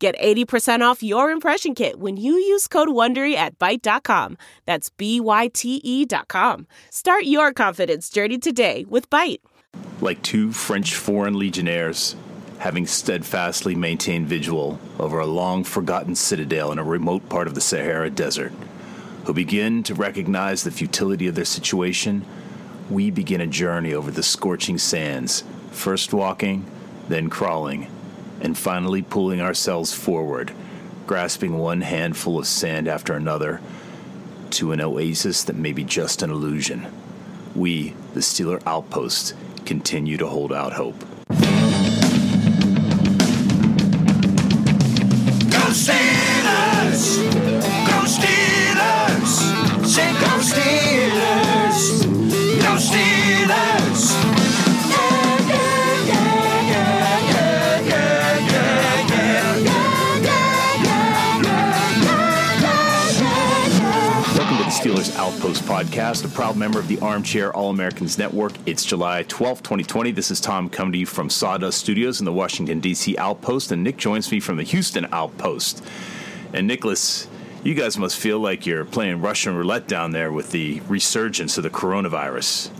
Get 80% off your impression kit when you use code WONDERY at Byte.com. That's B-Y-T-E dot com. Start your confidence journey today with Byte. Like two French foreign legionnaires, having steadfastly maintained vigil over a long-forgotten citadel in a remote part of the Sahara Desert, who begin to recognize the futility of their situation, we begin a journey over the scorching sands, first walking, then crawling, and finally pulling ourselves forward, grasping one handful of sand after another to an oasis that may be just an illusion. We, the Steeler Outpost, continue to hold out hope. Go Steelers! Steelers Outpost podcast, a proud member of the Armchair All Americans Network. It's July 12th, 2020. This is Tom coming to you from Sawdust Studios in the Washington, D.C. Outpost, and Nick joins me from the Houston Outpost. And Nicholas, you guys must feel like you're playing Russian roulette down there with the resurgence of the coronavirus.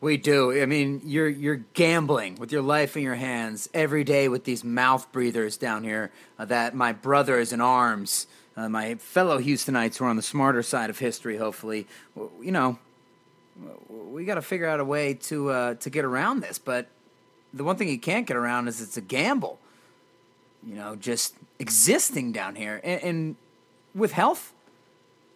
We do. I mean, you're you're gambling with your life in your hands every day with these mouth breathers down here. Uh, that my brother is in arms, uh, my fellow Houstonites who are on the smarter side of history, hopefully, you know, we got to figure out a way to uh, to get around this. But the one thing you can't get around is it's a gamble. You know, just existing down here, and, and with health.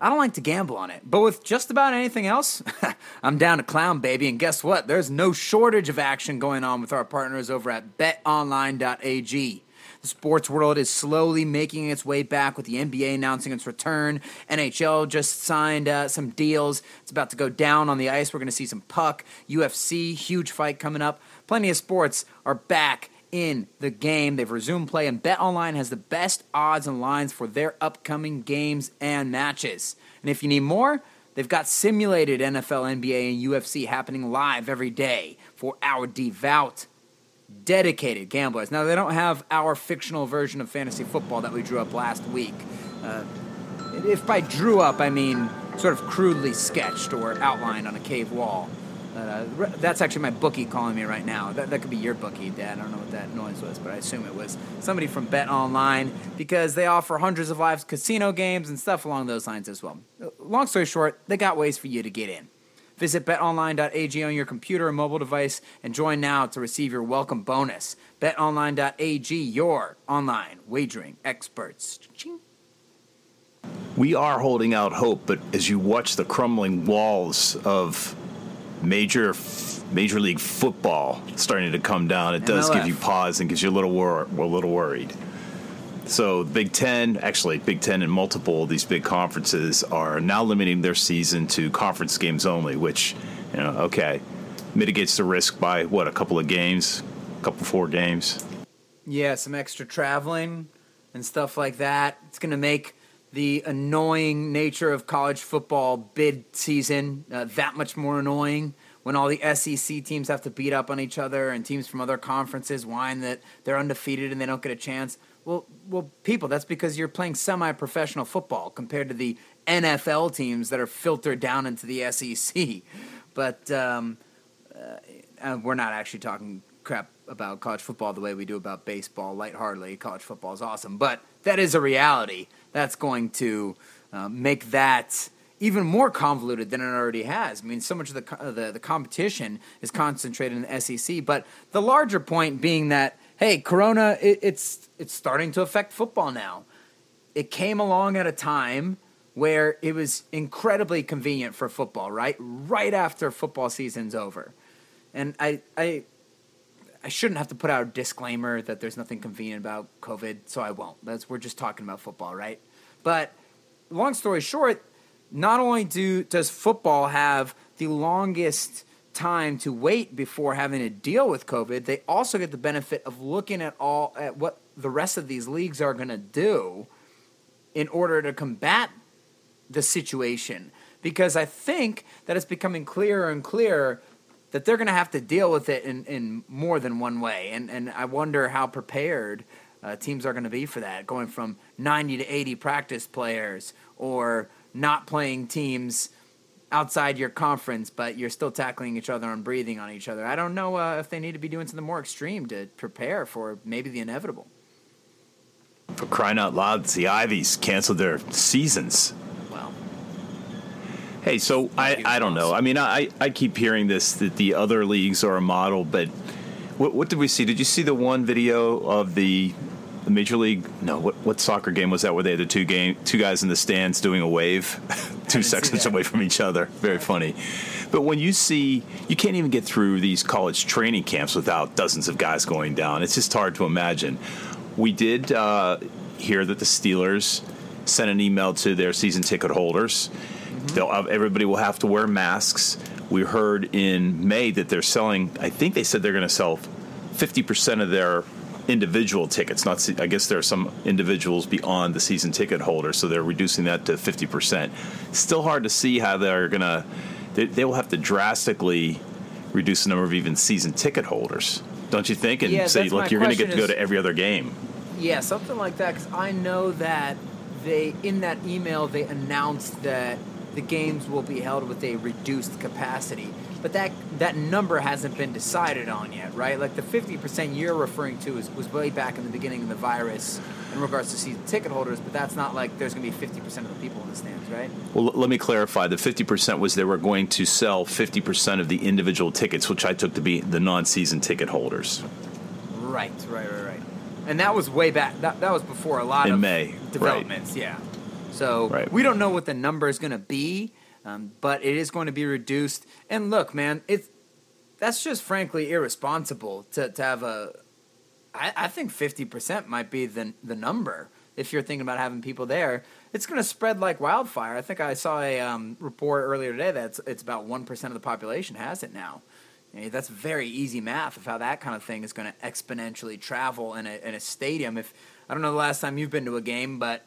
I don't like to gamble on it, but with just about anything else, I'm down to clown, baby. And guess what? There's no shortage of action going on with our partners over at betonline.ag. The sports world is slowly making its way back with the NBA announcing its return. NHL just signed uh, some deals. It's about to go down on the ice. We're going to see some puck. UFC, huge fight coming up. Plenty of sports are back in the game. They've resumed play, and BetOnline has the best odds and lines for their upcoming games and matches. And if you need more, they've got simulated NFL, NBA, and UFC happening live every day for our devout, dedicated gamblers. Now, they don't have our fictional version of fantasy football that we drew up last week. Uh, if by drew up, I mean sort of crudely sketched or outlined on a cave wall. Uh, that's actually my bookie calling me right now. That, that could be your bookie, Dad. I don't know what that noise was, but I assume it was somebody from Bet Online because they offer hundreds of live casino games and stuff along those lines as well. Uh, Long story short, they got ways for you to get in. Visit betonline.ag on your computer or mobile device and join now to receive your welcome bonus. BetOnline.ag, your online wagering experts. Ching. We are holding out hope, but as you watch the crumbling walls of major major league football starting to come down, it does give you pause and gives you a little wor- a little worried. So Big Ten, actually Big Ten and multiple of these big conferences are now limiting their season to conference games only, which you know, okay, mitigates the risk by what a couple of games, a couple four games. Yeah, some extra traveling and stuff like that. It's going to make the annoying nature of college football bid season uh, that much more annoying when all the SEC teams have to beat up on each other and teams from other conferences whine that they're undefeated and they don't get a chance. Well, well, people, that's because you're playing semi-professional football compared to the NFL teams that are filtered down into the SEC. But um, uh, we're not actually talking crap about college football the way we do about baseball lightheartedly. College football is awesome, but that is a reality. That's going to uh, make that even more convoluted than it already has. I mean, so much of the, co- the the competition is concentrated in the SEC, but the larger point being that hey, Corona, it, it's it's starting to affect football now. It came along at a time where it was incredibly convenient for football, right? Right after football season's over. And I, I, I shouldn't have to put out a disclaimer that there's nothing convenient about COVID, so I won't. That's we're just talking about football, right? But long story short, not only do does football have the longest time to wait before having to deal with COVID, they also get the benefit of looking at all at what the rest of these leagues are going to do in order to combat the situation. Because I think that it's becoming clearer and clearer that they're going to have to deal with it in, in more than one way. And, and I wonder how prepared uh, teams are going to be for that, going from 90 to 80 practice players or not playing teams outside your conference, but you're still tackling each other and breathing on each other. I don't know uh, if they need to be doing something more extreme to prepare for maybe the inevitable. For crying out loud, the Ivies canceled their seasons. Well, Hey, so I, I don't know. I mean, I, I keep hearing this that the other leagues are a model, but what, what did we see? Did you see the one video of the, the major league? No, what what soccer game was that where they had the two game two guys in the stands doing a wave, two sections away from each other? Very funny. But when you see, you can't even get through these college training camps without dozens of guys going down. It's just hard to imagine. We did uh, hear that the Steelers sent an email to their season ticket holders. They'll, uh, everybody will have to wear masks. We heard in May that they're selling. I think they said they're going to sell 50% of their individual tickets. Not, I guess there are some individuals beyond the season ticket holder, so they're reducing that to 50%. Still hard to see how they're going to. They, they will have to drastically reduce the number of even season ticket holders, don't you think? And Yeah, say, look, you're going to get to go to every other game. Yeah, something like that. Because I know that they in that email they announced that the games will be held with a reduced capacity, but that that number hasn't been decided on yet, right? Like the fifty percent you're referring to is, was way back in the beginning of the virus in regards to season ticket holders, but that's not like there's going to be fifty percent of the people in the stands, right? Well, let me clarify. The 50% was they were going to sell 50% of the individual tickets, which I took to be the non season ticket holders. Right, right, right, right. And that was way back. That, that was before a lot In of May, right. developments. Yeah. So Right. we don't know what the number is going to be, um, but it is going to be reduced. And look, man, it's that's just frankly irresponsible to, to have a. I, I think fifty percent might be the the number if you're thinking about having people there. It's going to spread like wildfire. I think I saw a um, report earlier today that it's, it's about one percent of the population has it now. That's very easy math of how that kind of thing is going to exponentially travel in a, in a stadium. If I don't know the last time you've been to a game, but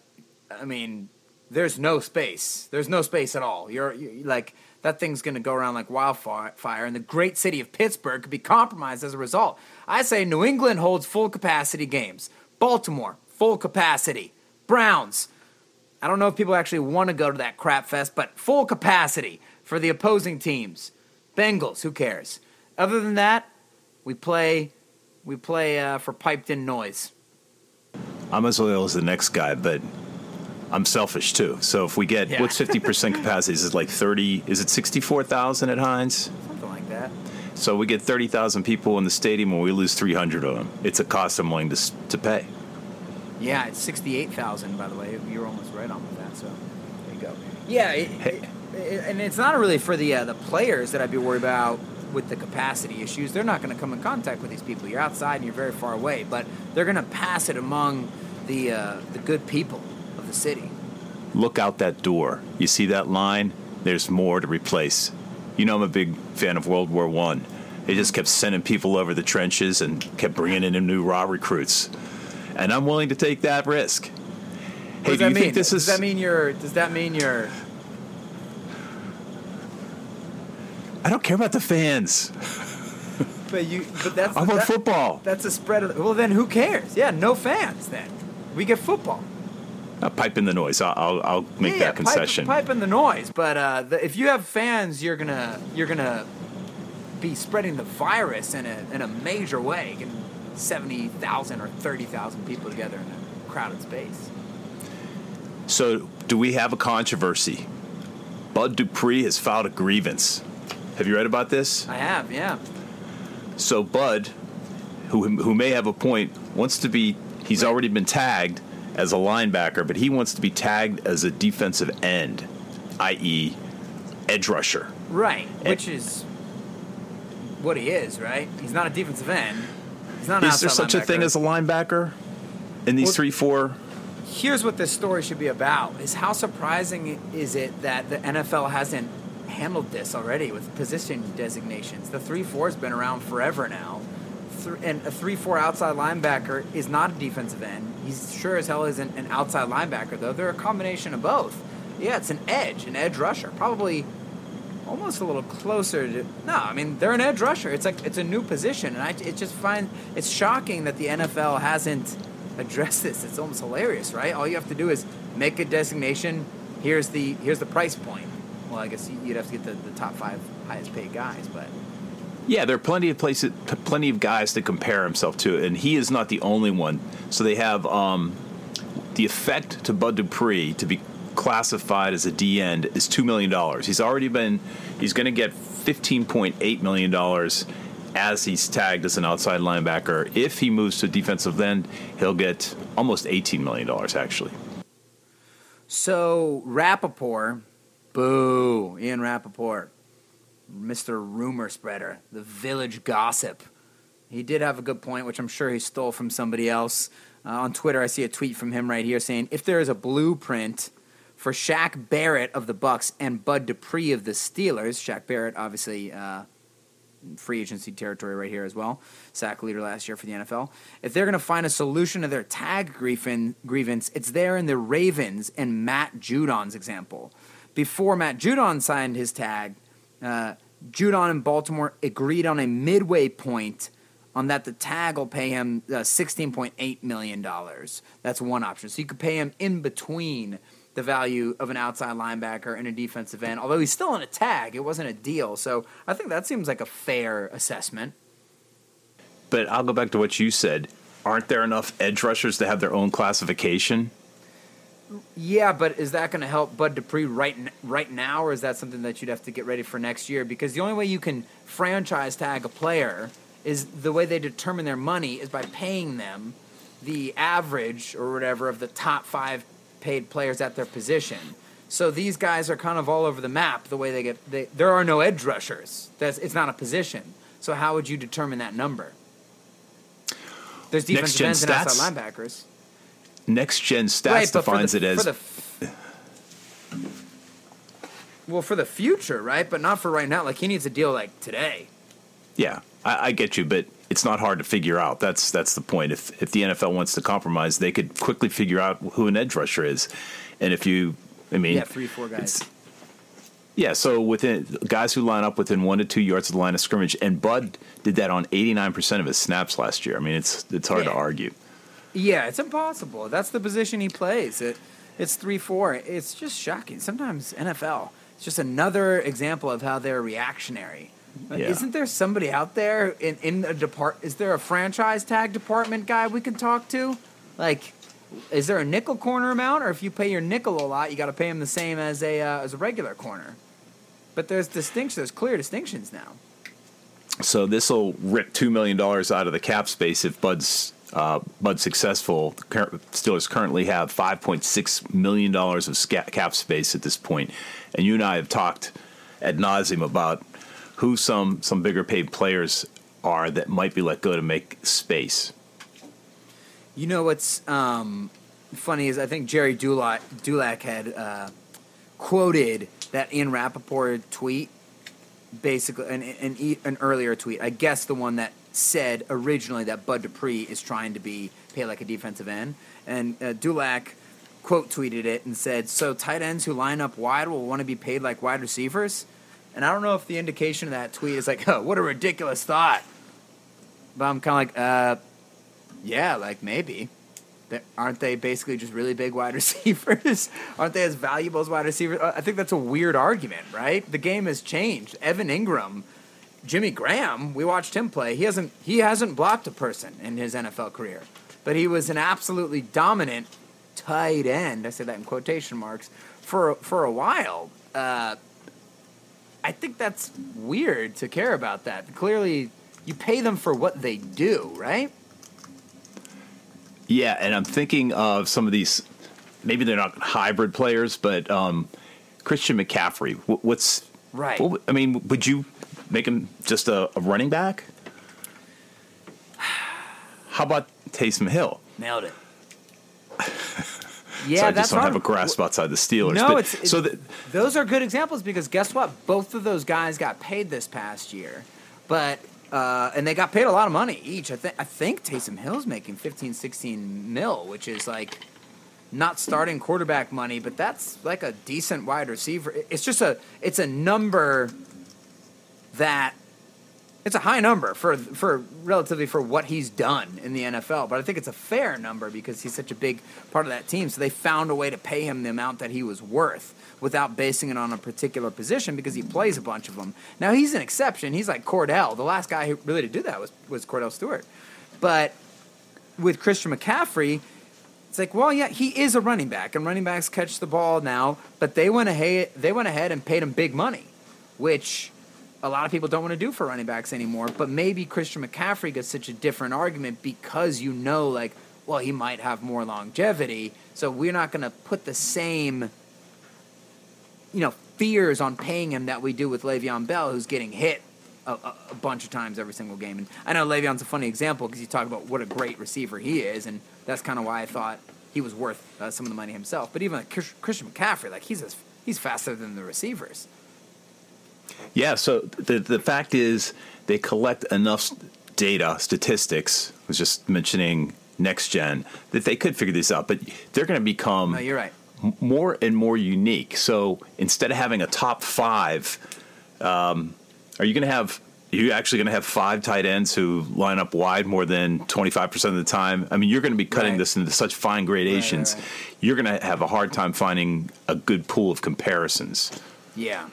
I mean, there's no space. There's no space at all. You're, you like that thing's going to go around like wildfire, and the great city of Pittsburgh could be compromised as a result. I say New England holds full capacity games. Baltimore full capacity. Browns. I don't know if people actually want to go to that crap fest, but full capacity for the opposing teams. Bengals, who cares? Other than that, we play we play uh, for piped in noise. I'm as loyal as the next guy, but I'm selfish too. So if we get Yeah. what's 50% capacity? Is it like 30? Is it 64,000 at Heinz? Something like that. So we get 30,000 people in the stadium and we lose 300 of them. It's a cost I'm willing to, to pay. Yeah, it's sixty-eight thousand. By the way, you're almost right on with that. So there you go. Yeah, it, it, it- and it's not really for the uh, the players that I'd be worried about with the capacity issues. They're not going to come in contact with these people. You're outside and you're very far away, but they're going to pass it among the uh, the good people of the city. Look out that door. You see that line? There's more to replace. You know I'm a big fan of World War One. They just kept sending people over the trenches and kept bringing in new raw recruits. And I'm willing to take that risk. Hey, does do that you mean? think this does is? that mean you're? Does that mean you're? I don't care about the fans. But you. But that's I want that- football. That's a spread of. Well, then who cares? Yeah, no fans. Then we get football. I'll pipe in the noise. I'll, I'll, I'll make yeah, that concession. Pipe, pipe in the noise, but uh, the, if you have fans, you're gonna you're gonna be spreading the virus in a in a major way, getting seventy thousand or thirty thousand people together in a crowded space. So, do we have a controversy? Bud Dupree has filed a grievance. Have you read about this? I have, yeah. So, Bud, who, who may have a point, wants to be, he's already been tagged as a linebacker, but he wants to be tagged as a defensive end, i.e., edge rusher. Right, which is what he is, right? He's not a defensive end. He's not an Is there such a thing as a linebacker in these Well- three, four here's what this story should be about: is how surprising is it that the NFL hasn't handled this already with position designations? The three four has been around forever now, Th- and a three four outside linebacker is not a defensive end. He's sure as hell isn't an outside linebacker though. They're a combination of both. Yeah, it's an edge, an edge rusher, probably almost a little closer to no i mean they're an edge rusher it's like it's a new position and i it just find it's shocking that the nfl hasn't addressed this it's almost hilarious right all you have to do is make a designation here's the here's the price point well i guess you'd have to get the, the top five highest paid guys but Yeah, there are plenty of places, plenty of guys to compare himself to, and he is not the only one. So they have um, the effect to Bud Dupree to be classified as a D end is two million dollars. He's already been, he's going to get fifteen point eight million dollars as he's tagged as an outside linebacker. If he moves to defensive end, he'll get almost eighteen million dollars actually. So Rapoport, boo, Ian Rapoport, Mr. Rumor Spreader, the village gossip. He did have a good point, which I'm sure he stole from somebody else. Uh, on Twitter, I see a tweet from him right here saying, "If there is a blueprint for Shaq Barrett of the Bucks and Bud Dupree of the Steelers, Shaq Barrett obviously uh, free agency territory right here as well. Sack leader last year for the NFL. If they're going to find a solution to their tag grievance, it's there in the Ravens and Matt Judon's example. Before Matt Judon signed his tag, uh, Judon and Baltimore agreed on a midway point on that the tag will pay him uh, $16.8 million. That's one option. So you could pay him in between the value of an outside linebacker and a defensive end. Although he's still on a tag, it wasn't a deal. So I think that seems like a fair assessment. But I'll go back to what you said. Aren't there enough edge rushers to have their own classification? Yeah, but is that going to help Bud Dupree right right now, or is that something that you'd have to get ready for next year? Because the only way you can franchise tag a player is the way they determine their money is by paying them the average or whatever of the top five paid players at their position. So these guys are kind of all over the map. The way they get, they, there are no edge rushers. That's it's not a position. So how would you determine that number? There's defensive ends and outside linebackers. Next Gen Stats Right, defines the- it as for the well for the future, right? But not for right now. Like he needs a deal like today. Yeah, I, I get you, but it's not hard to figure out. That's that's the point. If if the NFL wants to compromise, they could quickly figure out who an edge rusher is, and if you, I mean, Yeah, three, four guys. Yeah, so within guys who line up within one to two yards of the line of scrimmage, and Bud did that on eighty nine percent of his snaps last year. I mean, it's it's hard to argue. Yeah, it's impossible. That's the position he plays. It, it's three four. It's just shocking. Sometimes NFL. It's just another example of how they're reactionary. Yeah. Isn't there somebody out there in in a depart? Is there a franchise tag department guy we can talk to? Like, is there a nickel corner amount, or if you pay your nickel a lot, you got to pay him the same as a uh, as a regular corner? But there's distinction. There's clear distinctions now. So this will rip two million dollars out of the cap space if Bud's uh, Bud's successful. Steelers currently have five point six million dollars of cap space at this point, and you and I have talked ad nauseum about who some some bigger paid players are that might be let go to make space. You know what's um, funny is I think Gerry Dulac, Dulac had uh, quoted that Ian Rapoport tweet, basically an, an, an earlier tweet. I guess the one that said originally that Bud Dupree is trying to be paid like a defensive end, and uh, Dulac quote tweeted it and said, "So tight ends who line up wide will want to be paid like wide receivers." And I don't know if the indication of that tweet is like, "Oh, what a ridiculous thought," but I'm kind of like, uh. Yeah, like maybe. Aren't they basically just really big wide receivers? Aren't they as valuable as wide receivers? I think that's a weird argument, right? The game has changed. Evan Engram, Jimmy Graham, we watched him play. He hasn't he hasn't blocked a person in his NFL career, but he was an absolutely dominant tight end. I say that in quotation marks for for a while. Uh, I think that's weird to care about that. Clearly, you pay them for what they do, right? Yeah, and I'm thinking of some of these. Maybe they're not hybrid players, but um, Christian McCaffrey. wh- What's Right. what I mean, would you make him just a, a running back? How about Taysom Hill? Nailed it. Yeah, so I that's just don't hard. have a grasp outside the Steelers. No, But- it's, it's so those are good examples because guess what? Both of those guys got paid this past year, but uh, and they got paid a lot of money each. I think I think Taysom Hill's making 15, 16 mil, which is like not starting quarterback money, but that's like a decent wide receiver. It's just a it's a number that it's a high number for for relatively for what he's done in the NFL, but I think it's a fair number because he's such a big part of that team. So they found a way to pay him the amount that he was worth without basing it on a particular position because he plays a bunch of them. Now he's an exception. He's like Cordell. The last guy who really to do that was was Cordell Stewart. But with Christian McCaffrey, it's like, well, yeah, he is a running back, and running backs catch the ball now. But they went ahead, they went ahead and paid him big money, which a lot of people don't want to do for running backs anymore. But maybe Christian McCaffrey gets such a different argument because you know, like, well, he might have more longevity, so we're not going to put the same, you know, fears on paying him that we do with Le'Veon Bell, who's getting hit a, a, a bunch of times every single game. And I know Le'Veon's a funny example because you talk about what a great receiver he is, and that's kind of why I thought he was worth uh, some of the money himself. But even like Christian McCaffrey, like he's he's faster than the receivers. Yeah, so the the fact is they collect enough data, statistics. I was just mentioning next gen that they could figure this out, but they're going to become No, you're right. more and more unique. So instead of having a top five, um, are you going to have? Are you actually going to have five tight ends who line up wide more than twenty five percent of the time? I mean, you're going to be cutting Right. this into such fine gradations. right. You're going to have a hard time finding a good pool of comparisons. Yeah,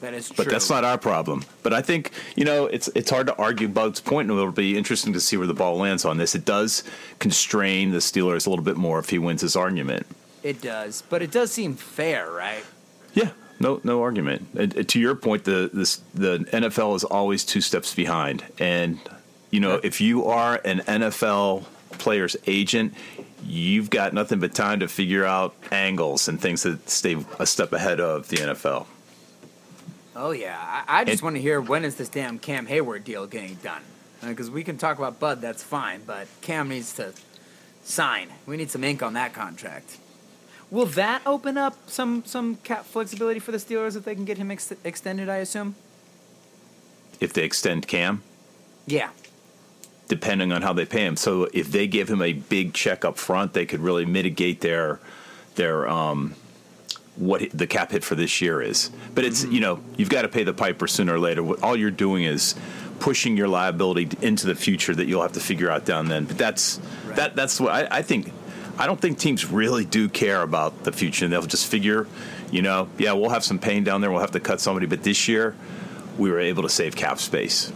that is true. But that's not our problem. But I think you know it's it's hard to argue Bud's point, and it'll be interesting to see where the ball lands on this. It does constrain the Steelers a little bit more if he wins his argument. It does, but it does seem fair, right? Yeah, no no argument. And, and to your point, the this the NFL is always two steps behind, and you know if you are an NFL player's agent. You've got nothing but time to figure out angles and things that stay a step ahead of the NFL. Oh yeah, I, I just want to hear when is this damn Cam Heyward deal getting done? Because we can talk about Bud, that's fine, but Cam needs to sign. We need some ink on that contract. Will that open up some some cap flexibility for the Steelers if they can get him ex- extended? I assume. If they extend Cam, Yeah. depending on how they pay him. So if they give him a big check up front, they could really mitigate their their um, what the cap hit for this year is. But it's mm-hmm. you know you've got to pay the piper sooner or later. What all you're doing is pushing your liability into the future that you'll have to figure out down then. But that's Right. that that's what I, I think. I don't think teams really do care about the future. They'll just figure, you know, yeah, we'll have some pain down there. We'll have to cut somebody, but this year we were able to save cap space.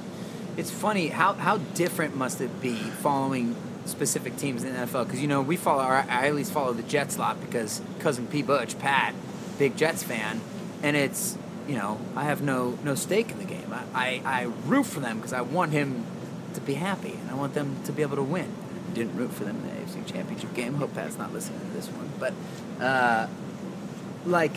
It's funny how how different must it be following specific teams in the NFL? Because you know we follow, I at least follow the Jets a lot because cousin P Butch, Pat, big Jets fan, and it's you know I have no no stake in the game. I I, I root for them because I want him to be happy and I want them to be able to win. Didn't root for them in the AFC Championship game. Hope Pat's not listening to this one, but uh, like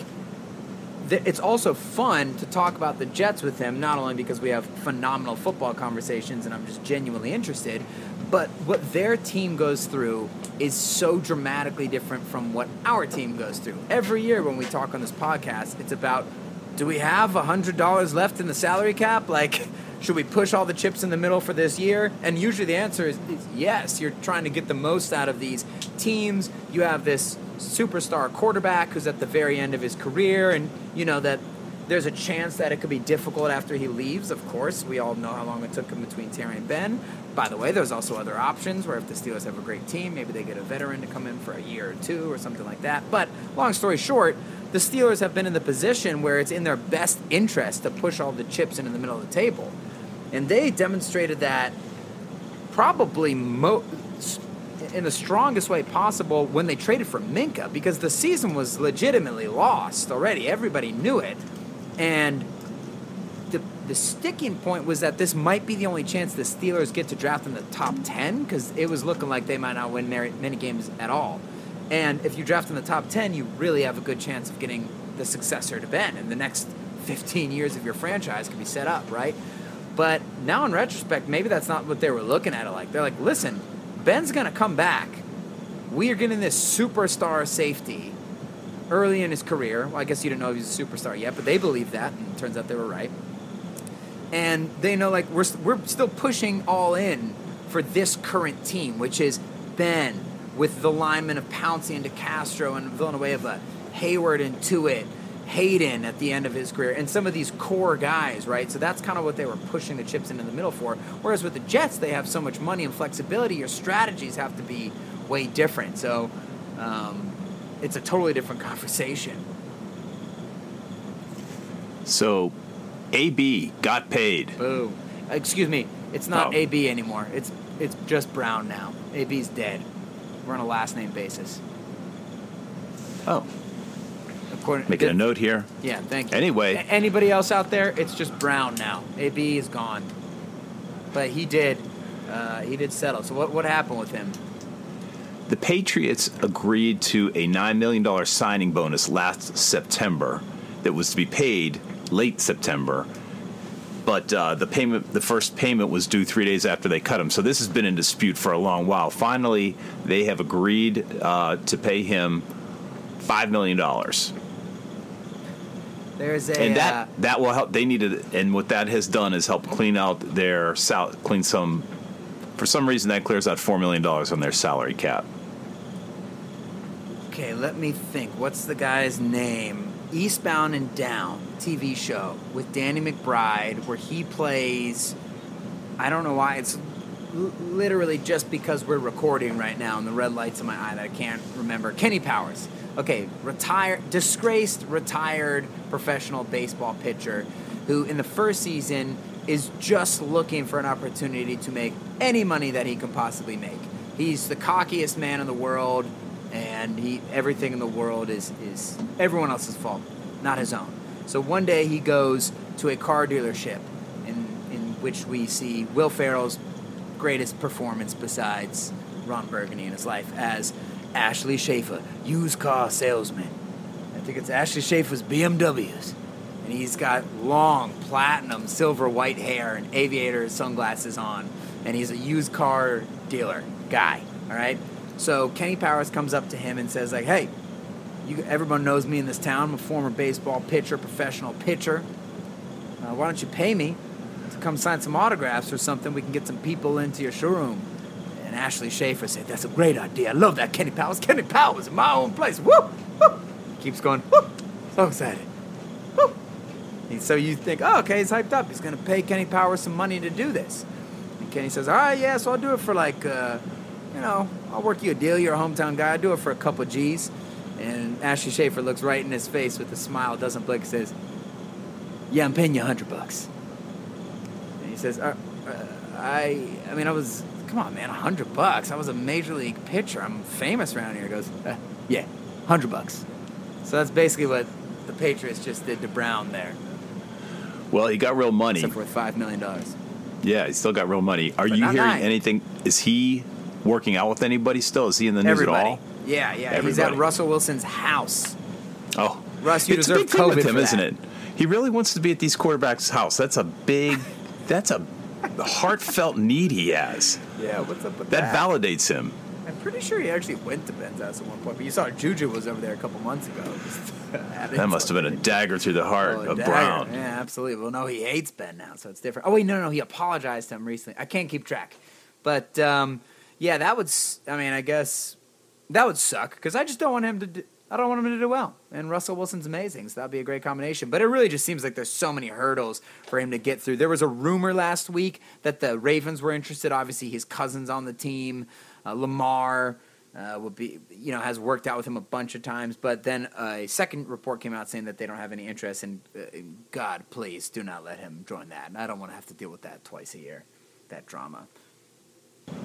th- it's also fun to talk about the Jets with him, not only because we have phenomenal football conversations and I'm just genuinely interested, but what their team goes through is so dramatically different from what our team goes through. Every year when we talk on this podcast, it's about do we have $100 left in the salary cap? Like, should we push all the chips in the middle for this year? And usually the answer is, is yes. You're trying to get the most out of these teams. You have this superstar quarterback who's at the very end of his career, and you know that there's a chance that it could be difficult after he leaves. Of course, we all know how long it took him between Terry and Ben. By the way, there's also other options where if the Steelers have a great team, maybe they get a veteran to come in for a year or two or something like that. But long story short, the Steelers have been in the position where it's in their best interest to push all the chips into the middle of the table. And they demonstrated that probably mo- in the strongest way possible when they traded for Minkah because the season was legitimately lost already. Everybody knew it. And the, the sticking point was that this might be the only chance the Steelers get to draft in the top 10 because it was looking like they might not win many, games at all. And if you draft in the top 10, you really have a good chance of getting the successor to Ben. And the next 15 years of your franchise can be set up, right? But now in retrospect, maybe that's not what they were looking at it like. They're like, listen, Ben's going to come back we are getting this superstar safety early in his career. Well, I guess you didn't know he was a superstar yet, but they believe that, and it turns out they were right. And they know like we're we're still pushing all in for this current team, which is Ben with the linemen of Pouncey and DeCastro and Villanueva, Heyward and Tuitt, Haden at the end of his career, and some of these core guys, right? So that's kind of what they were pushing the chips into the middle for. Whereas with the Jets, they have so much money and flexibility, your strategies have to be way different. So um, it's a totally different conversation. So, AB got paid. Boo. Excuse me. It's not Oh. AB anymore. It's it's just Brown now. AB's dead. We're on a last name basis. Oh, According making a note here. Yeah, thank you. Anyway. A- anybody else out there? It's just Brown now. AB is gone. But he did. Uh, he did settle. So what what happened with him? The Patriots agreed to a $9 million signing bonus last September that was to be paid late September. But uh, the payment, the first payment was due three days after they cut him. So this has been in dispute for a long while. Finally, they have agreed uh, to pay him $5 million. There's a and uh, that that will help. They needed, and what that has done is help clean out their sal- clean some. For some reason, that clears out four million dollars on their salary cap. Okay, let me think. What's the guy's name? Eastbound and Down TV show with Danny McBride, where he plays. I don't know why it's l- literally just because we're recording right now and the red lights in my eye that I can't remember. Kenny Powers. Okay, retired, disgraced, retired professional baseball pitcher who in the first season is just looking for an opportunity to make any money that he can possibly make. He's the cockiest man in the world, and he everything in the world is is everyone else's fault, not his own. So one day he goes to a car dealership, in in which we see Will Ferrell's greatest performance besides Ron Burgundy in his life as Ashley Schaeffer, used car salesman. I think it's Ashley Schaeffer's BMWs. And he's got long platinum silver white hair and aviator sunglasses on. And he's a used car dealer guy. All right. So Kenny Powers comes up to him and says, like, hey, you, everyone knows me in this town. I'm a former baseball pitcher, professional pitcher. Uh, why don't you pay me to come sign some autographs or something? We can get some people into your showroom. And Ashley Schaeffer said, That's a great idea. I love that Kenny Powers. Kenny Powers in my own place. Woo! Woo! Keeps going, Woo! So excited. Woo! And so you think, oh, okay, he's hyped up. He's going to pay Kenny Powers some money to do this. And Kenny says, all right, yeah, so I'll do it for like, uh, you know, I'll work you a deal. You're a hometown guy. I'll do it for a couple G's. And Ashley Schaeffer looks right in his face with a smile, doesn't blink, says, yeah, I'm paying you a hundred bucks. And he says, uh, uh, I, I mean, I was, come on, man, a hundred bucks. I was a major league pitcher. I'm famous around here. He goes, uh, yeah, hundred bucks. So that's basically what the Patriots just did to Brown there, Well, he got real money. except for five million dollars. Yeah, he still got real money. Are But you hearing nine. anything? Is he working out with anybody still? Is he in the news Everybody. at all? Yeah, yeah. He's at Russell Wilson's house. Oh, Russ, you it's a deserve big thing with him, isn't it? He really wants to be at these quarterbacks' house. That's a big, that's a heartfelt need he has. Yeah, what's up with That That validates him. I'm pretty sure he actually went to Ben's house at one point, but you saw Juju was over there a couple months ago. That must have been a dagger through the heart Oh, of dagger. Brown. Yeah, absolutely. Well, no, he hates Ben now, so it's different. Oh wait, no, no, he apologized to him recently. I can't keep track, but um, yeah, that would. I mean, I guess that would suck because I just don't want him to. Do, I don't want him to do well. And Russell Wilson's amazing, so that'd be a great combination. But it really just seems like there's so many hurdles for him to get through. There was a rumor last week that the Ravens were interested. Obviously, his cousin's on the team. Uh, Lamar uh, would be, you know, has worked out with him a bunch of times. But then a second report came out saying that they don't have any interest. And uh, God, please do not let him join that. And I don't want to have to deal with that twice a year, that drama.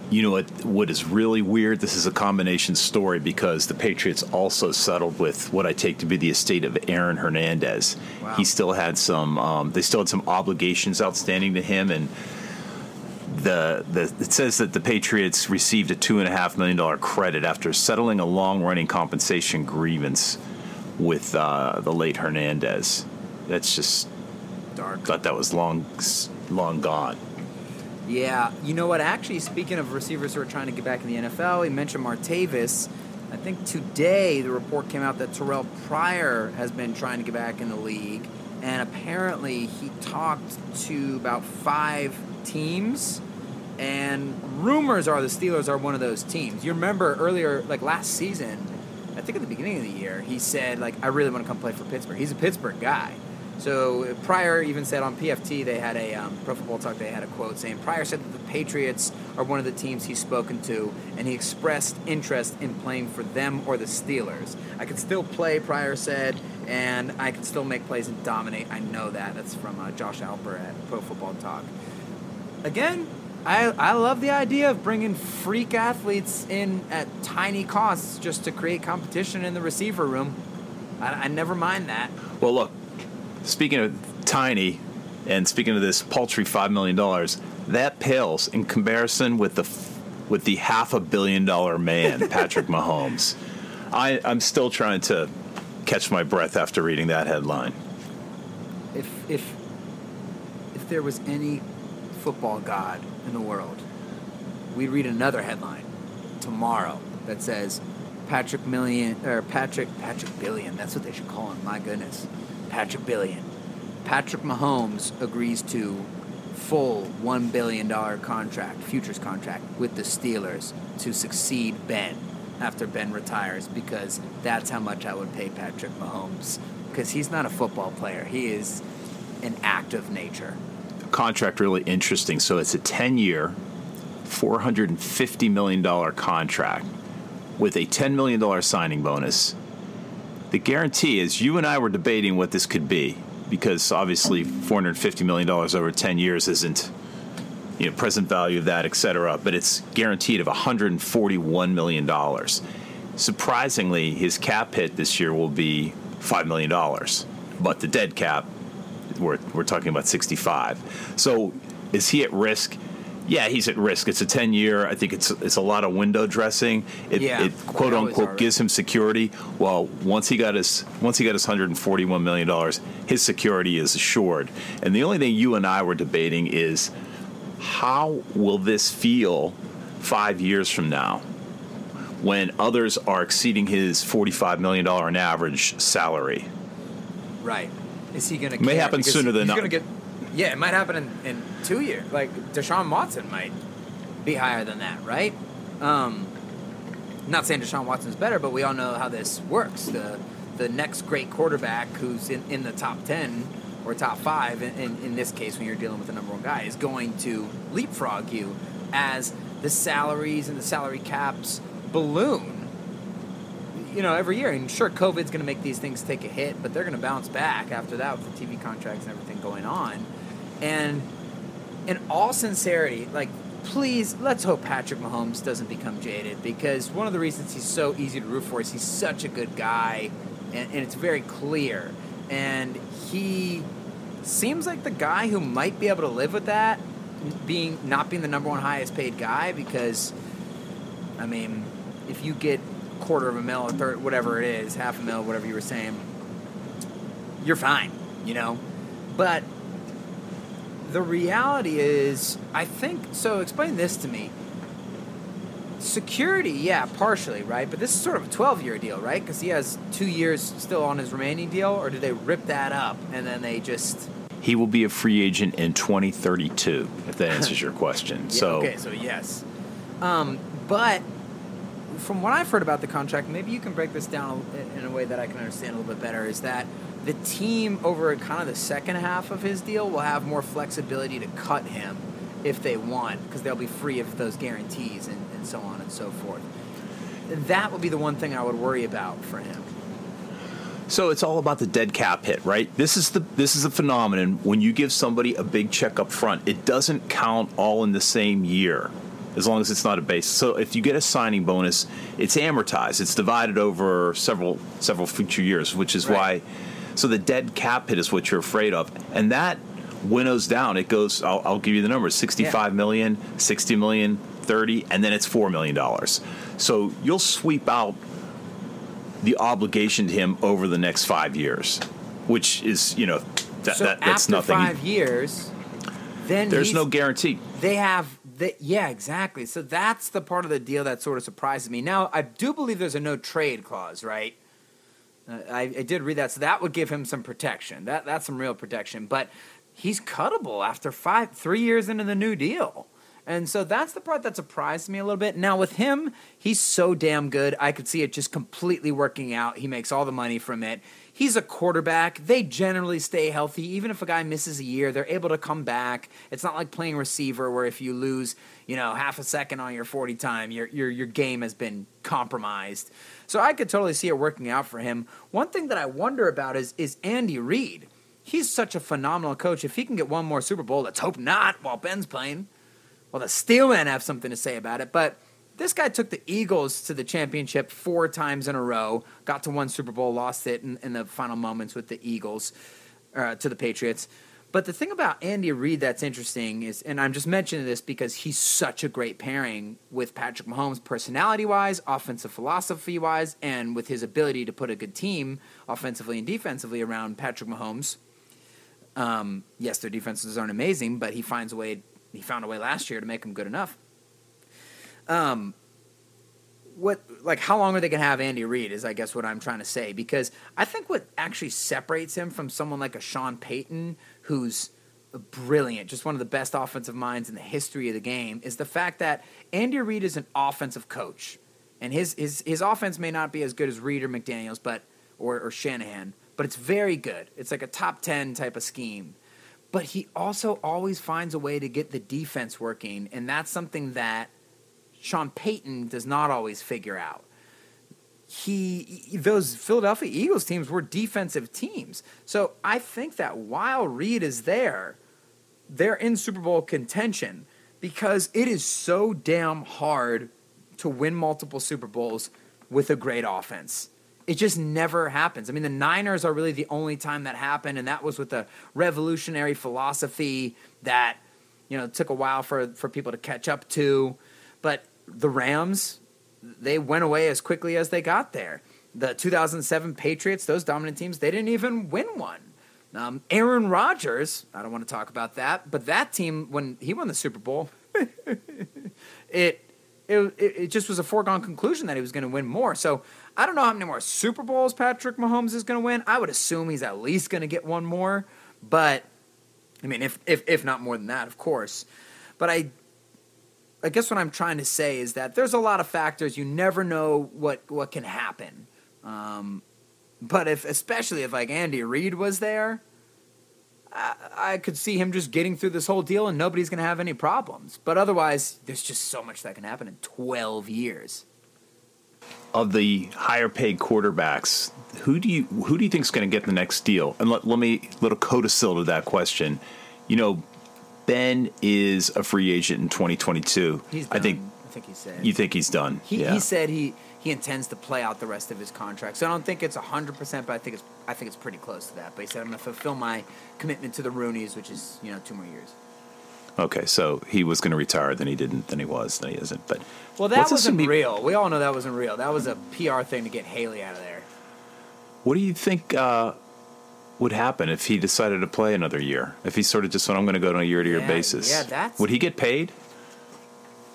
You know what? What is really weird? This is a combination story because the Patriots also settled with what I take to be the estate of Aaron Hernandez. Wow. He still had some. Um, they still had some obligations outstanding to him, and the the it says that the Patriots received a two and a half million dollar credit after settling a long running compensation grievance with uh, the late Hernandez. That's just Dark. thought that was long long gone. Yeah, you know what? Actually, speaking of receivers who are trying to get back in the NFL, he mentioned Martavis. I think today the report came out that Terrelle Pryor has been trying to get back in the league, and apparently he talked to about five teams. And rumors are the Steelers are one of those teams. You remember earlier, like last season, I think at the beginning of the year, he said like, "I really want to come play for Pittsburgh." He's a Pittsburgh guy. So Pryor even said on PFT they had a um, Pro Football Talk they had a quote saying Pryor said that the Patriots are one of the teams he's spoken to, and he expressed interest in playing for them or the Steelers. I could still play, Pryor said, and I could still make plays and dominate. I know that. That's from uh, Josh Alper at Pro Football Talk. Again, I, I love the idea of bringing freak athletes in at tiny costs just to create competition in the receiver room. I, I never mind that. Well, look, speaking of tiny, and speaking of this paltry five million dollars, that pales in comparison with the with the half a billion dollar man, Patrick Mahomes. I, I'm still trying to catch my breath after reading that headline. If if if there was any football god in the world, we'd read another headline tomorrow that says Patrick Million or Patrick Patrick Billion. That's what they should call him. My goodness, Patrick Billion. Patrick Mahomes agrees to full one billion dollar contract, futures contract with the Steelers to succeed Ben after Ben retires because that's how much I would pay Patrick Mahomes because he's not a football player. He is an act of nature. Contract really interesting. So it's a 10 year, $450 million contract with a $10 million signing bonus. The guarantee is you and I were debating what this could be because obviously $450 million over 10 years isn't you know present value of that, et cetera, but it's guaranteed of $141 million. Surprisingly, his cap hit this year will be $5 million, but the dead cap, we're, we're talking about 65. So is he at risk? Yeah, he's at risk. It's a 10 year. I think it's it's a lot of window dressing. It, Yeah, it quote unquote gives him security. Well, once he got his once he got his 141 million dollars, his security is assured. And the only thing you and I were debating is how will this feel 5 years from now when others are exceeding his 45 million dollar an average salary. Right. Is he going to May happen sooner than he's not. Gonna get, yeah, it might happen in, in two years. Like Deshaun Watson might be higher than that, right? Um, not saying Deshaun Watson's better, but we all know how this works. The the next great quarterback who's in, in the top ten or top five, in, in, in this case, when you're dealing with the number one guy, is going to leapfrog you as the salaries and the salary caps balloon you know, every year. And sure, COVID's going to make these things take a hit, but they're going to bounce back after that with the TV contracts and everything going on. And in all sincerity, like, please, let's hope Patrick Mahomes doesn't become jaded because one of the reasons he's so easy to root for is he's such a good guy and, and it's very clear. And he seems like the guy who might be able to live with that being not being the number one highest paid guy because I mean, if you get quarter of a mil or third, whatever it is, half a mil, whatever you were saying, you're fine, you know. But the reality is, I think so. Explain this to me. Security, yeah, partially, right? But this is sort of a 12 year deal, right? Because he has two years still on his remaining deal, or do they rip that up and then they just. He will be a free agent in 2032 if that answers your question. Yeah, so okay, so yes. Um, but from what I've heard about the contract, maybe you can break this down in a way that I can understand a little bit better. Is that the team over kind of the second half of his deal will have more flexibility to cut him if they want, because they'll be free of those guarantees and, and so on and so forth. That would be the one thing I would worry about for him. So it's all about the dead cap hit, right? This is the this is the phenomenon when you give somebody a big check up front, it doesn't count all in the same year. As long as it's not a base. So if you get a signing bonus, it's amortized. It's divided over several several future years, which is Right. why so the dead cap hit is what you're afraid of. And that winnows down. It goes I'll, I'll give you the numbers, 65 million, 60 million, 30, and then it's 4 million dollars. So you'll sweep out the obligation to him over the next five years, which is you know that, so that that's after nothing. five years, then There's no guarantee. They have, the, yeah, exactly. So that's the part of the deal that sort of surprises me. Now, I do believe there's a no trade clause, right? Uh, I, I did read that, so that would give him some protection. That that's some real protection. But he's cuttable after five, three years into the new deal. And so that's the part that surprised me a little bit. Now with him, he's so damn good. I could see it just completely working out. He makes all the money from it. He's a quarterback. They generally stay healthy. Even if a guy misses a year, they're able to come back. It's not like playing receiver where if you lose, you know, half a second on your 40 time, your your your game has been compromised. So I could totally see it working out for him. One thing that I wonder about is is Andy Reid. He's such a phenomenal coach. If he can get one more Super Bowl, let's hope not while Ben's playing. Well, the Steelmen have something to say about it, but this guy took the Eagles to the championship four times in a row, got to one Super Bowl, lost it in, in the final moments with the Eagles uh, to the Patriots. But the thing about Andy Reid that's interesting is, and I'm just mentioning this because he's such a great pairing with Patrick Mahomes, personality wise, offensive philosophy wise, and with his ability to put a good team offensively and defensively around Patrick Mahomes. Um, yes, their defenses aren't amazing, but he finds a way he found a way last year to make them good enough. Um, what like how long are they gonna have Andy Reid is I guess what I'm trying to say because I think what actually separates him from someone like a Sean Payton who's brilliant, just one of the best offensive minds in the history of the game, is the fact that Andy Reid is an offensive coach, and his his his offense may not be as good as Reid or McDaniel's, but or, or Shanahan, but it's very good. It's like a top ten type of scheme but he also always finds a way to get the defense working, and that's something that Sean Payton does not always figure out. He those Philadelphia Eagles teams were defensive teams. So I think that while Reid is there, they're in Super Bowl contention because it is so damn hard to win multiple Super Bowls with a great offense it just never happens. I mean, the Niners are really the only time that happened, and that was with a revolutionary philosophy that you know took a while for for people to catch up to. But the Rams, they went away as quickly as they got there. The 2007 Patriots, those dominant teams, they didn't even win one. Um, Aaron Rodgers, I don't want to talk about that, but that team when he won the Super Bowl, it, it it just was a foregone conclusion that he was going to win more. So I don't know how many more Super Bowls Patrick Mahomes is going to win. I would assume he's at least going to get one more, but I mean, if if if not more than that, of course. But I I guess what I'm trying to say is that there's a lot of factors. You never know what what can happen. Um, but if especially if like Andy Reid was there, I, I could see him just getting through this whole deal and nobody's going to have any problems. But otherwise, there's just so much that can happen in 12 years of the higher paid quarterbacks, who do you who do you think is going to get the next deal? And let, let me little codicil to that question. You know, Ben is a free agent in 2022. He's I think. I think he said. You think he's done? He, yeah. he said he he intends to play out the rest of his contract. So I don't think it's hundred percent, but I think it's I think it's pretty close to that. But he said I'm going to fulfill my commitment to the Rooneys, which is you know two more years. Okay, so he was going to retire, then he didn't, then he was, then he isn't. But Well, that wasn't be- real. We all know that wasn't real. That was a PR thing to get Haley out of there. What do you think uh, would happen if he decided to play another year? If he sort of just said, "I'm going to go on a year-to-year basis," yeah, that's- would he get paid?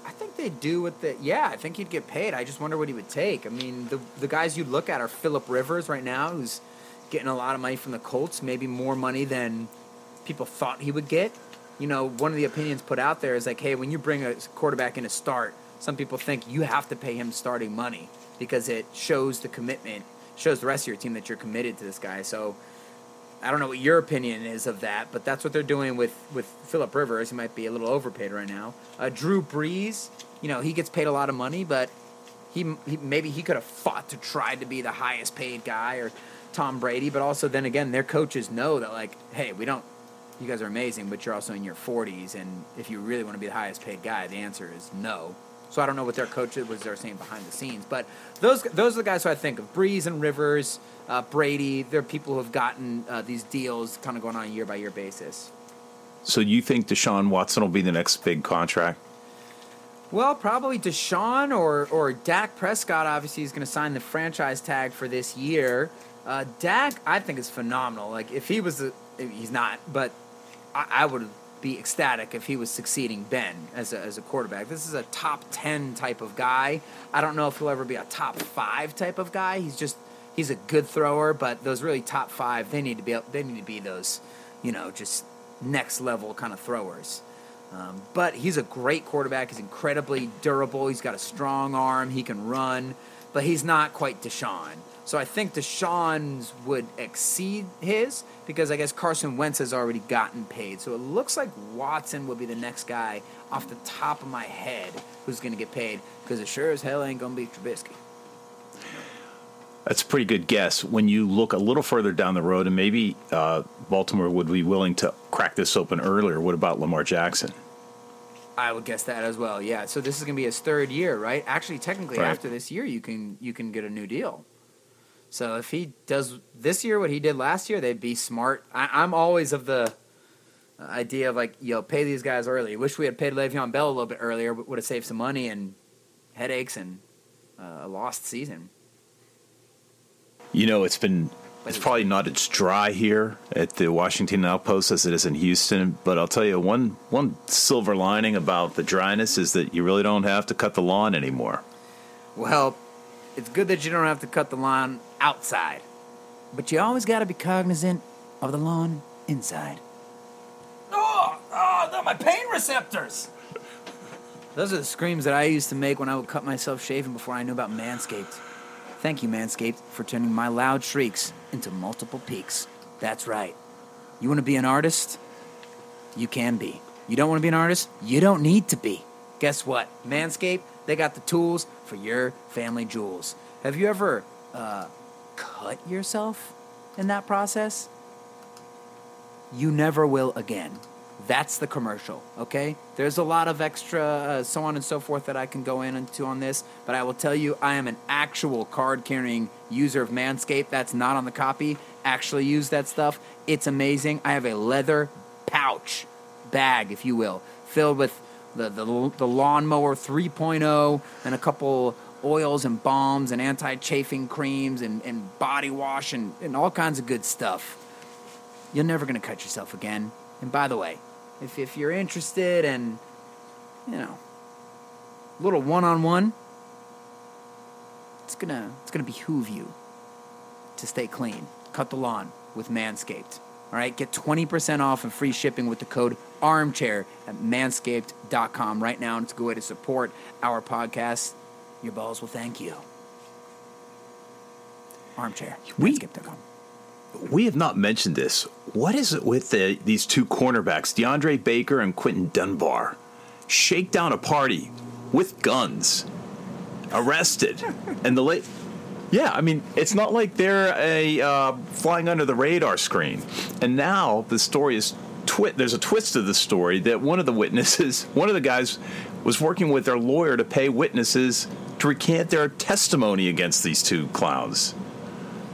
I think they do with the yeah. I think he'd get paid. I just wonder what he would take. I mean, the the guys you look at are Philip Rivers right now, who's getting a lot of money from the Colts, maybe more money than people thought he would get. You know, one of the opinions put out there is like, hey, when you bring a quarterback in to start, some people think you have to pay him starting money because it shows the commitment, shows the rest of your team that you're committed to this guy. So I don't know what your opinion is of that, but that's what they're doing with with Philip Rivers. He might be a little overpaid right now. Uh, Drew Brees, you know, he gets paid a lot of money, but he, he maybe he could have fought to try to be the highest paid guy or Tom Brady, but also then again, their coaches know that like, hey, we don't. You guys are amazing, but you're also in your 40s, and if you really want to be the highest paid guy, the answer is no. So I don't know what their coaches was they're saying behind the scenes, but those those are the guys who I think of: Brees and Rivers, uh, Brady. They're people who have gotten uh, these deals, kind of going on a year by year basis. So you think Deshaun Watson will be the next big contract? Well, probably Deshaun or or Dak Prescott. Obviously, is going to sign the franchise tag for this year. Uh, Dak, I think, is phenomenal. Like if he was, a, he's not, but I, I would be ecstatic if he was succeeding Ben as a, as a quarterback. This is a top 10 type of guy. I don't know if he'll ever be a top 5 type of guy. He's just he's a good thrower, but those really top 5, they need to be they need to be those, you know, just next level kind of throwers. Um, but he's a great quarterback. He's incredibly durable. He's got a strong arm. He can run, but he's not quite Deshaun. So I think Deshaun's would exceed his because I guess Carson Wentz has already gotten paid. So it looks like Watson will be the next guy off the top of my head who's going to get paid because it sure as hell ain't going to be Trubisky. That's a pretty good guess. When you look a little further down the road, and maybe uh, Baltimore would be willing to crack this open earlier, what about Lamar Jackson? I would guess that as well. Yeah. So this is going to be his third year, right? Actually, technically, Right. after this year, you can you can get a new deal. So if he does this year what he did last year, they'd be smart. I, I'm always of the idea of like, you know, pay these guys early. Wish we had paid Le'Veon Bell a little bit earlier, but would have saved some money and headaches and uh, a lost season. You know, it's been it's probably not as dry here at the Washington Outpost as it is in Houston, but I'll tell you one one silver lining about the dryness is that you really don't have to cut the lawn anymore. Well, it's good that you don't have to cut the lawn outside, but you always got to be cognizant of the lawn inside. Oh, oh, they're my pain receptors. Those are the screams that I used to make when I would cut myself shaving before I knew about Manscaped. Thank you, Manscaped, for turning my loud shrieks into multiple peaks. That's right. You want to be an artist? You can be. You don't want to be an artist? You don't need to be. Guess what? Manscaped, they got the tools for your family jewels. Have you ever uh, cut yourself in that process? You never will again. That's the commercial, okay? There's a lot of extra uh, so on and so forth that I can go into on this, but I will tell you I am an actual card carrying user of Manscaped. That's not on the copy. Actually use that stuff. It's amazing. I have a leather pouch bag, if you will, filled with the, the, the lawnmower 3.0 and a couple oils and balms and anti-chafing creams and, and body wash and, and all kinds of good stuff you're never going to cut yourself again. And by the way, if, if you're interested and, you know, a little one on one, it's gonna it's gonna behoove you to stay clean. Cut the lawn with Manscaped. All right, get 20% off and free shipping with the code armchair at manscaped.com right now. And it's a good way to support our podcast. Your balls will thank you. Armchair. We- Manscaped.com. We have not mentioned this. What is it with the, these two cornerbacks, DeAndre Baker and Quinton Dunbar? Shake down a party with guns, arrested, and the late. Yeah, I mean, it's not like they're a uh, flying under the radar screen. And now the story is twi- There's a twist to the story that one of the witnesses, one of the guys, was working with their lawyer to pay witnesses to recant their testimony against these two clowns.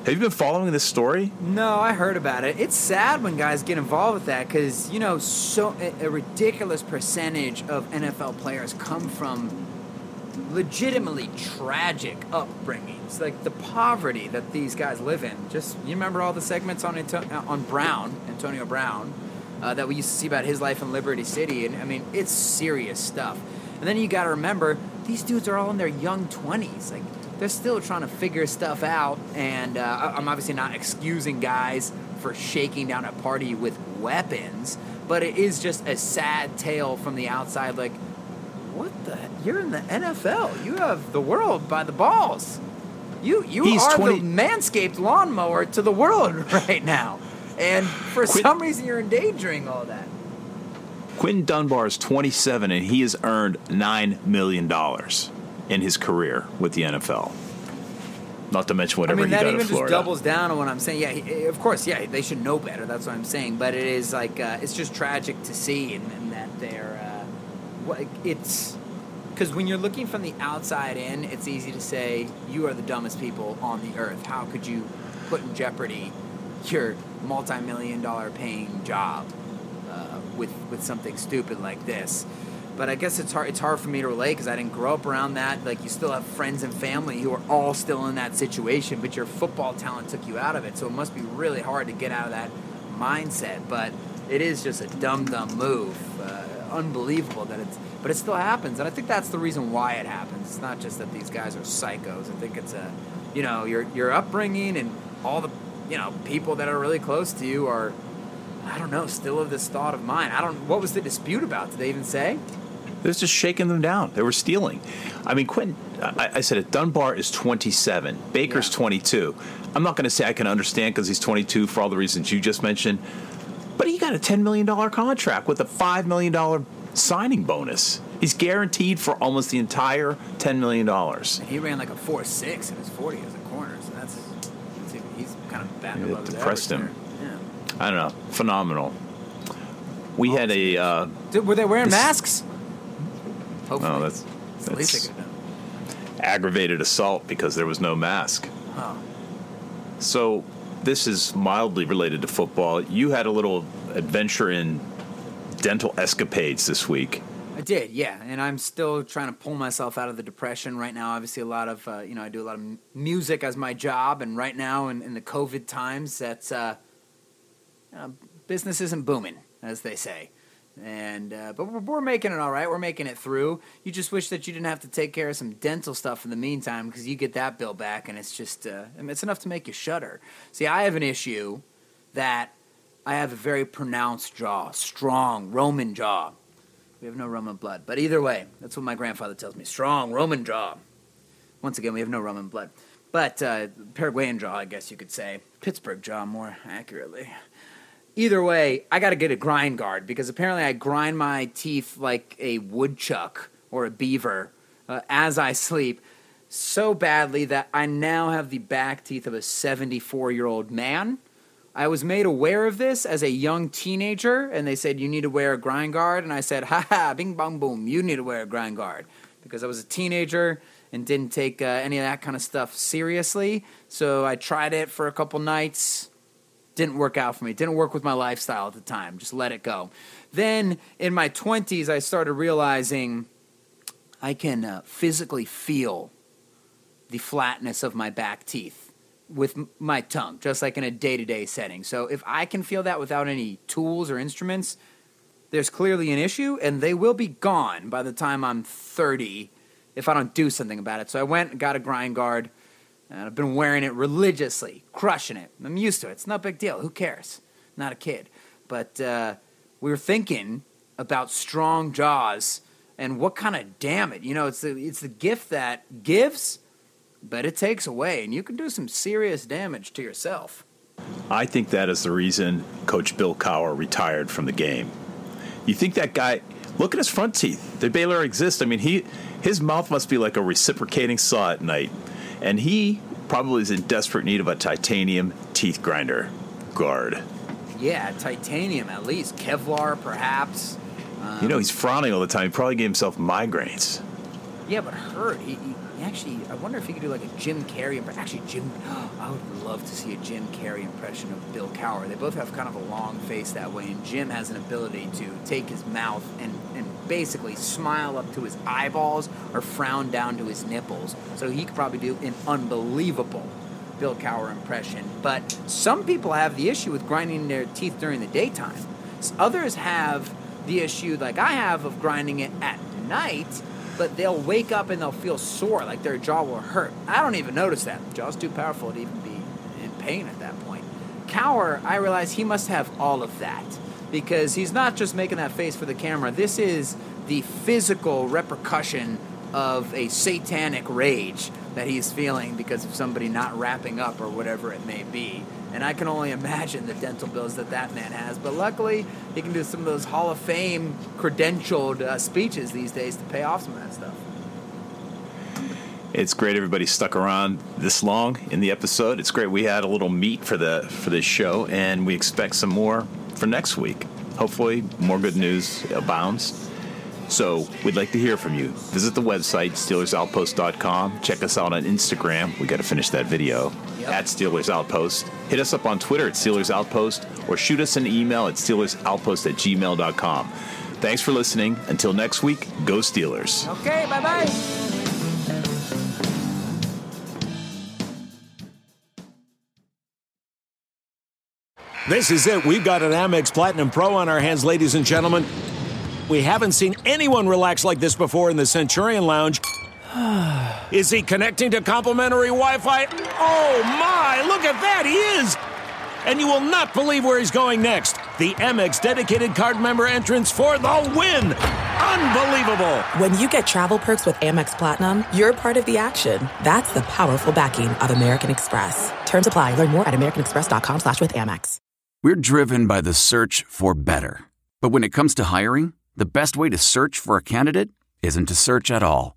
Have you been following this story? No, I heard about it. It's sad when guys get involved with that because you know, so a, a ridiculous percentage of NFL players come from legitimately tragic upbringings, like the poverty that these guys live in. Just you remember all the segments on uh, on Brown, Antonio Brown, uh, that we used to see about his life in Liberty City, and I mean, it's serious stuff. And then you got to remember these dudes are all in their young twenties, like they're still trying to figure stuff out. And uh, I'm obviously not excusing guys for shaking down a party with weapons, but it is just a sad tale from the outside. Like, what the? You're in the NFL. You have the world by the balls. You you He's are 20 the manscaped lawnmower to the world right now, and for Quit- some reason you're endangering all that. Quinton Dunbar is 27 and he has earned $9 million in his career with the NFL. Not to mention whatever I mean, he that got even at just doubles down on what I'm saying. Yeah, he, of course, yeah, they should know better. That's what I'm saying. But it is like uh, it's just tragic to see, and, and that they're uh, what it's because when you're looking from the outside in, it's easy to say you are the dumbest people on the earth. How could you put in jeopardy your multi-million dollar paying job uh, with with something stupid like this? But I guess it's hard. It's hard for me to relate because I didn't grow up around that. Like you still have friends and family who are all still in that situation, but your football talent took you out of it. So it must be really hard to get out of that mindset. But it is just a dumb dumb move. Uh, unbelievable that it's, but it still happens, and I think that's the reason why it happens. It's not just that these guys are psychos. I think it's a, you know, your your upbringing and all the, you know, people that are really close to you are, I don't know, still of this thought of mine. I don't. What was the dispute about? Did they even say? They're just shaking them down. They were stealing. I mean, Quinton, I, I said it. Dunbar is 27. Baker's Yeah. 22. I'm not going to say I can understand because he's 22 for all the reasons you just mentioned, but he got a $10 million contract with a $5 million signing bonus. He's guaranteed for almost the entire $10 million. He ran like a four six in his forty as a corner, so that's, that's he's kind of back Yeah, it above depressed him. there. I don't know. Phenomenal. We had a. Uh, Dude, were they wearing This- masks? Hopefully. oh, that's, least that's done. aggravated assault because there was no mask. Oh. So this is mildly related to football. You had a little adventure in dental escapades this week. I did, yeah, and I'm still trying to pull myself out of the depression right now. Obviously, a lot of uh, you know I do a lot of m- music as my job, and right now in, in the COVID times, that's uh, uh, business isn't booming, as they say. And uh, but we're, we're making it all right. We're making it through. You just wish that you didn't have to take care of some dental stuff in the meantime, because you get that bill back, and it's just uh, it's enough to make you shudder. See, I have an issue that I have a very pronounced jaw, strong Roman jaw. We have no Roman blood. But either way, that's what my grandfather tells me. Strong Roman jaw. Once again, we have no Roman blood. But uh, Paraguayan jaw, I guess you could say. Pittsburgh jaw, more accurately. Either way, I got to get a grind guard because apparently I grind my teeth like a woodchuck or a beaver uh, as I sleep so badly that I now have the back teeth of a 74 year old man. I was made aware of this as a young teenager, and they said, You need to wear a grind guard. And I said, Ha ha, bing bong boom, you need to wear a grind guard. Because I was a teenager and didn't take uh, any of that kind of stuff seriously. So I tried it for a couple nights. Didn't work out for me. Didn't work with my lifestyle at the time. Just let it go. Then in my 20s, I started realizing I can uh, physically feel the flatness of my back teeth with my tongue, just like in a day to day setting. So if I can feel that without any tools or instruments, there's clearly an issue, and they will be gone by the time I'm 30 if I don't do something about it. So I went and got a grind guard, and I've been wearing it religiously, crushing it. I'm used to it. It's no big deal. Who cares? Not a kid. But uh, we were thinking about strong jaws and what kind of damn it. You know, it's the, it's the gift that gives, but it takes away, and you can do some serious damage to yourself. I think that is the reason Coach Bill Cowher retired from the game. You think that guy? Look at his front teeth; Did Baylor exist. I mean, he his mouth must be like a reciprocating saw at night, and he probably is in desperate need of a titanium teeth grinder guard. Yeah, titanium at least, Kevlar perhaps. you know, he's frowning all the time. He probably gave himself migraines. Yeah, but hurt. He, he actually, I wonder if he could do like a Jim Carrey impression. Actually, Jim, I would love to see a Jim Carrey impression of Bill Cowher. They both have kind of a long face that way, and Jim has an ability to take his mouth and, and basically smile up to his eyeballs or frown down to his nipples. So he could probably do an unbelievable Bill Cowher impression. But some people have the issue with grinding their teeth during the daytime. Others have the issue, like I have, of grinding it at night, but they'll wake up and they'll feel sore, like their jaw will hurt. I don't even notice that. Jaw's too powerful to even be in pain at that point. Cowher, I realize he must have all of that because he's not just making that face for the camera. This is the physical repercussion of a satanic rage that he's feeling because of somebody not wrapping up or whatever it may be. And I can only imagine the dental bills that that man has. But luckily, he can do some of those Hall of Fame credentialed uh, speeches these days to pay off some of that stuff. It's great everybody stuck around this long in the episode. It's great we had a little meat for the for this show, and we expect some more for next week. Hopefully, more good news abounds. So we'd like to hear from you. Visit the website SteelersOutpost.com. Check us out on Instagram. We got to finish that video Yep. at Steelers Outpost. Hit us up on Twitter at Steelers Outpost, or shoot us an email at SteelersOutpost at gmail.com. Thanks for listening. Until next week, go Steelers. Okay, bye bye. This is it. We've got an Amex Platinum Pro on our hands, ladies and gentlemen. We haven't seen anyone relax like this before in the Centurion Lounge. Is he connecting to complimentary Wi Fi? Oh my, look at that, he is! And you will not believe where he's going next. The Amex dedicated card member entrance for the win! Unbelievable! When you get travel perks with Amex Platinum, you're part of the action. That's the powerful backing of American Express. Terms apply. Learn more at americanexpress.com slash with Amex. We're driven by the search for better. But when it comes to hiring, the best way to search for a candidate isn't to search at all.